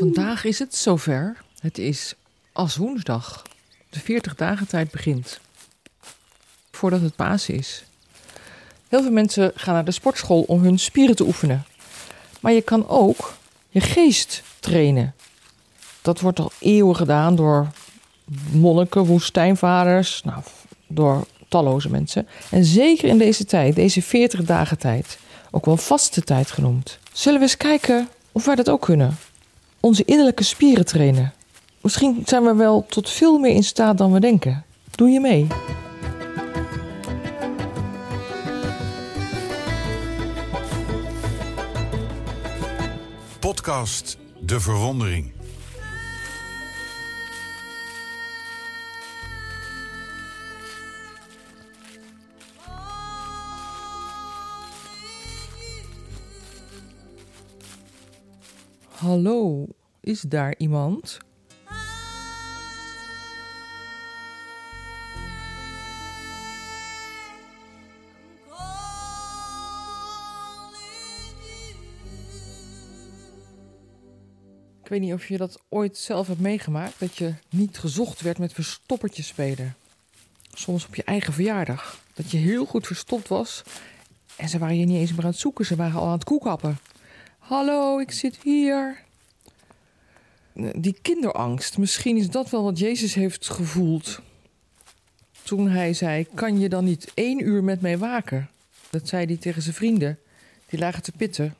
Vandaag is het zover. Het is als woensdag. De 40 dagen tijd begint. Voordat het Pasen is. Heel veel mensen gaan naar de sportschool om hun spieren te oefenen. Maar je kan ook je geest trainen. Dat wordt al eeuwen gedaan door monniken, woestijnvaders, nou, door talloze mensen. En zeker in deze tijd, deze 40 dagen tijd, ook wel vaste tijd genoemd. Zullen we eens kijken of wij dat ook kunnen? Onze innerlijke spieren trainen. Misschien zijn we wel tot veel meer in staat dan we denken. Doe je mee? Podcast De Verwondering. Hallo, is daar iemand? Ik weet niet of je dat ooit zelf hebt meegemaakt, dat je niet gezocht werd met verstoppertje spelen. Soms op je eigen verjaardag. Dat je heel goed verstopt was en ze waren je niet eens meer aan het zoeken, ze waren al aan het koekappen. Hallo, ik zit hier. Die kinderangst, misschien is dat wel wat Jezus heeft gevoeld. Toen hij zei: Kan je dan niet één uur met mij waken? Dat zei hij tegen zijn vrienden. Die lagen te pitten.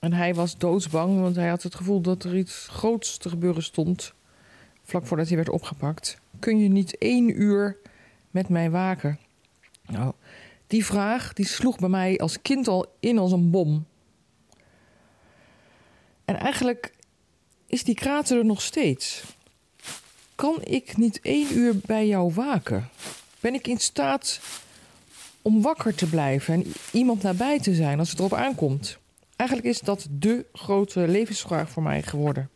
En hij was doodsbang, want hij had het gevoel dat er iets groots te gebeuren stond. Vlak voordat hij werd opgepakt. Kun je niet één uur met mij waken? Nou, die vraag die sloeg bij mij als kind al in als een bom. En eigenlijk is die krater er nog steeds. Kan ik niet één uur bij jou waken? Ben ik in staat om wakker te blijven en iemand nabij te zijn als het erop aankomt? Eigenlijk is dat de grote levensvraag voor mij geworden.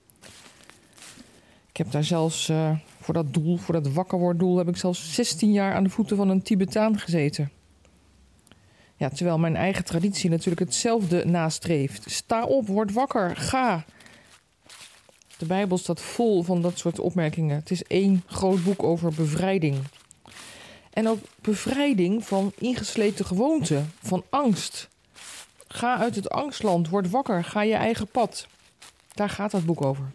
Ik heb daar zelfs uh, voor dat doel, voor dat wakker worden heb ik zelfs 16 jaar aan de voeten van een Tibetaan gezeten. Ja, terwijl mijn eigen traditie natuurlijk hetzelfde nastreeft. Sta op, word wakker, ga. De Bijbel staat vol van dat soort opmerkingen. Het is één groot boek over bevrijding. En ook bevrijding van ingesleten gewoonten, van angst. Ga uit het angstland, word wakker, ga je eigen pad. Daar gaat dat boek over.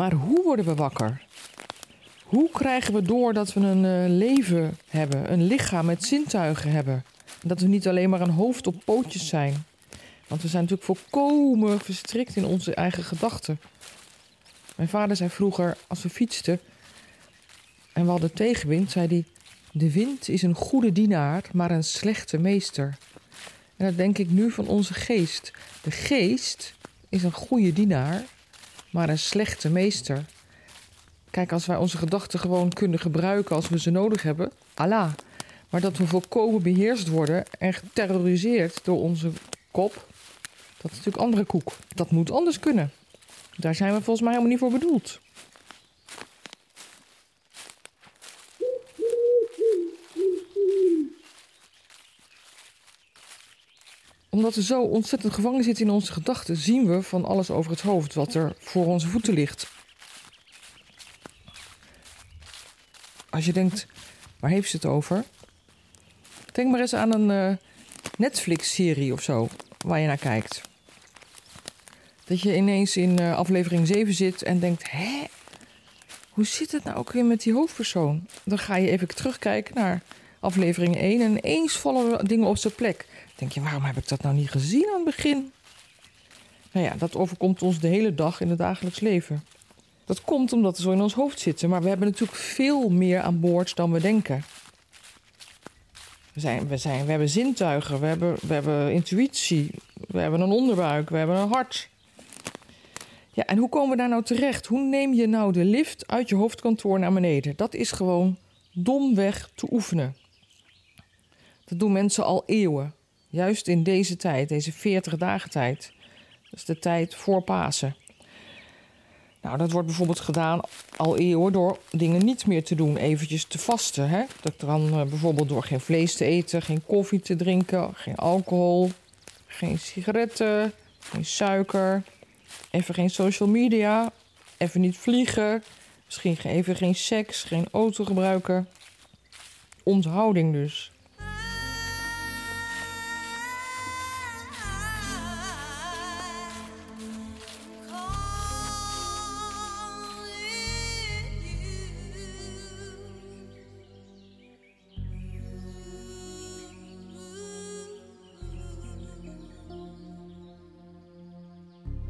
Maar hoe worden we wakker? Hoe krijgen we door dat we een uh, leven hebben, een lichaam met zintuigen hebben? Dat we niet alleen maar een hoofd op pootjes zijn. Want we zijn natuurlijk volkomen verstrikt in onze eigen gedachten. Mijn vader zei vroeger, als we fietsten en we hadden tegenwind, zei hij: De wind is een goede dienaar, maar een slechte meester. En dat denk ik nu van onze geest. De geest is een goede dienaar, maar een slechte meester. Kijk, als wij onze gedachten gewoon kunnen gebruiken als we ze nodig hebben, Allah. Maar dat we volkomen beheerst worden en geterroriseerd door onze kop, dat is natuurlijk andere koek. Dat moet anders kunnen. Daar zijn we volgens mij helemaal niet voor bedoeld. Omdat we zo ontzettend gevangen zitten in onze gedachten, zien we van alles over het hoofd wat er voor onze voeten ligt. Als je denkt, waar heeft ze het over? Denk maar eens aan een uh, Netflix-serie of zo waar je naar kijkt. Dat je ineens in uh, aflevering 7 zit en denkt: hè, hoe zit het nou ook weer met die hoofdpersoon? Dan ga je even terugkijken naar aflevering 1 en ineens vallen dingen op zijn plek. Denk je: waarom heb ik dat nou niet gezien aan het begin? Nou ja, dat overkomt ons de hele dag in het dagelijks leven. Dat komt omdat we zo in ons hoofd zitten, maar we hebben natuurlijk veel meer aan boord dan we denken. We, zijn, we, zijn, we hebben zintuigen, we hebben, we hebben intuïtie, we hebben een onderbuik, we hebben een hart. Ja, en hoe komen we daar nou terecht? Hoe neem je nou de lift uit je hoofdkantoor naar beneden? Dat is gewoon domweg te oefenen. Dat doen mensen al eeuwen. Juist in deze tijd, deze 40 dagen tijd. Dat is de tijd voor Pasen. Nou, dat wordt bijvoorbeeld gedaan al eeuwen door dingen niet meer te doen, eventjes te vasten. Hè? Dat dan uh, bijvoorbeeld door geen vlees te eten, geen koffie te drinken, geen alcohol, geen sigaretten, geen suiker, even geen social media, even niet vliegen, misschien even geen seks, geen auto gebruiken. Onthouding dus.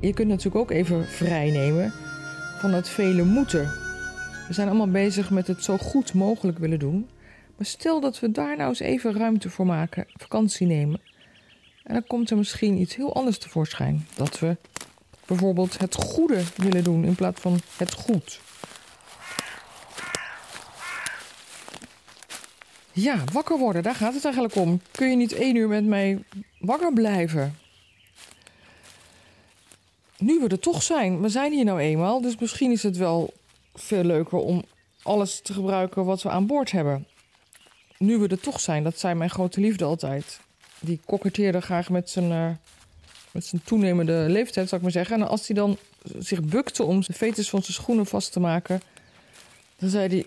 Je kunt natuurlijk ook even vrijnemen van het vele moeten. We zijn allemaal bezig met het zo goed mogelijk willen doen. Maar stel dat we daar nou eens even ruimte voor maken, vakantie nemen. En dan komt er misschien iets heel anders tevoorschijn. Dat we bijvoorbeeld het goede willen doen in plaats van het goed. Ja, wakker worden, daar gaat het eigenlijk om. Kun je niet één uur met mij wakker blijven? Nu we er toch zijn, we zijn hier nou eenmaal, dus misschien is het wel veel leuker om alles te gebruiken wat we aan boord hebben. Nu we er toch zijn, dat zei mijn grote liefde altijd. Die koketteerde graag met zijn, uh, met zijn toenemende leeftijd, zou ik maar zeggen. En als hij dan zich bukte om de veters van zijn schoenen vast te maken, dan zei hij: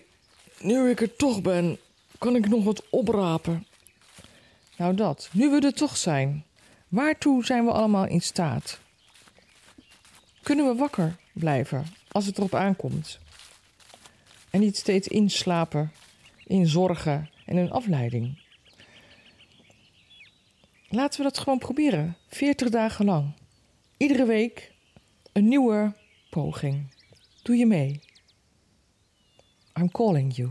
Nu ik er toch ben, kan ik nog wat oprapen. Nou, dat. Nu we er toch zijn. Waartoe zijn we allemaal in staat? Kunnen we wakker blijven als het erop aankomt. En niet steeds inslapen in zorgen en in afleiding. Laten we dat gewoon proberen. 40 dagen lang. Iedere week een nieuwe poging. Doe je mee. I'm calling you.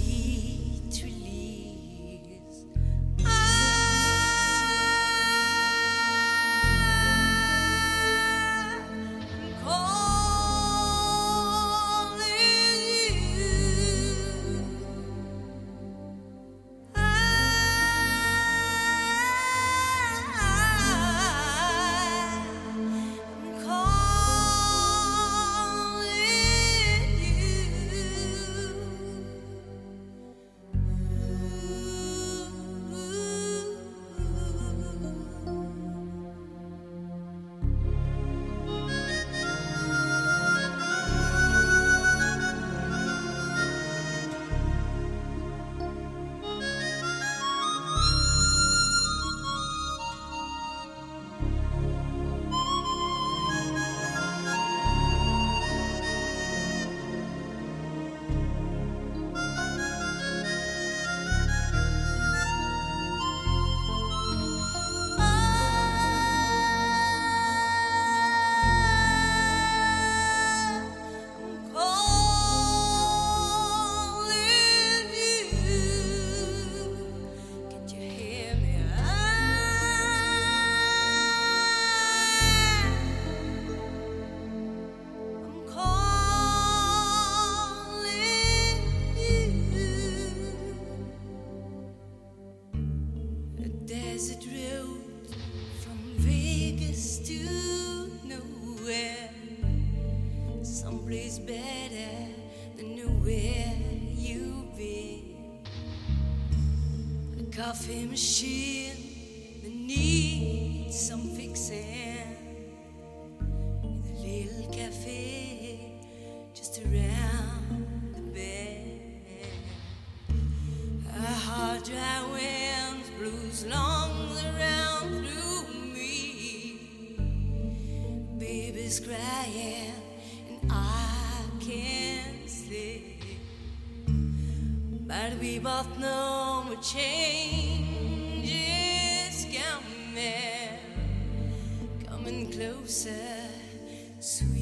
machine that needs some fixing. In a little cafe just around the bend. A hard dry wind blows long around through me. Baby's crying and I can't sleep. But we both know a change discount man coming closer, sweet.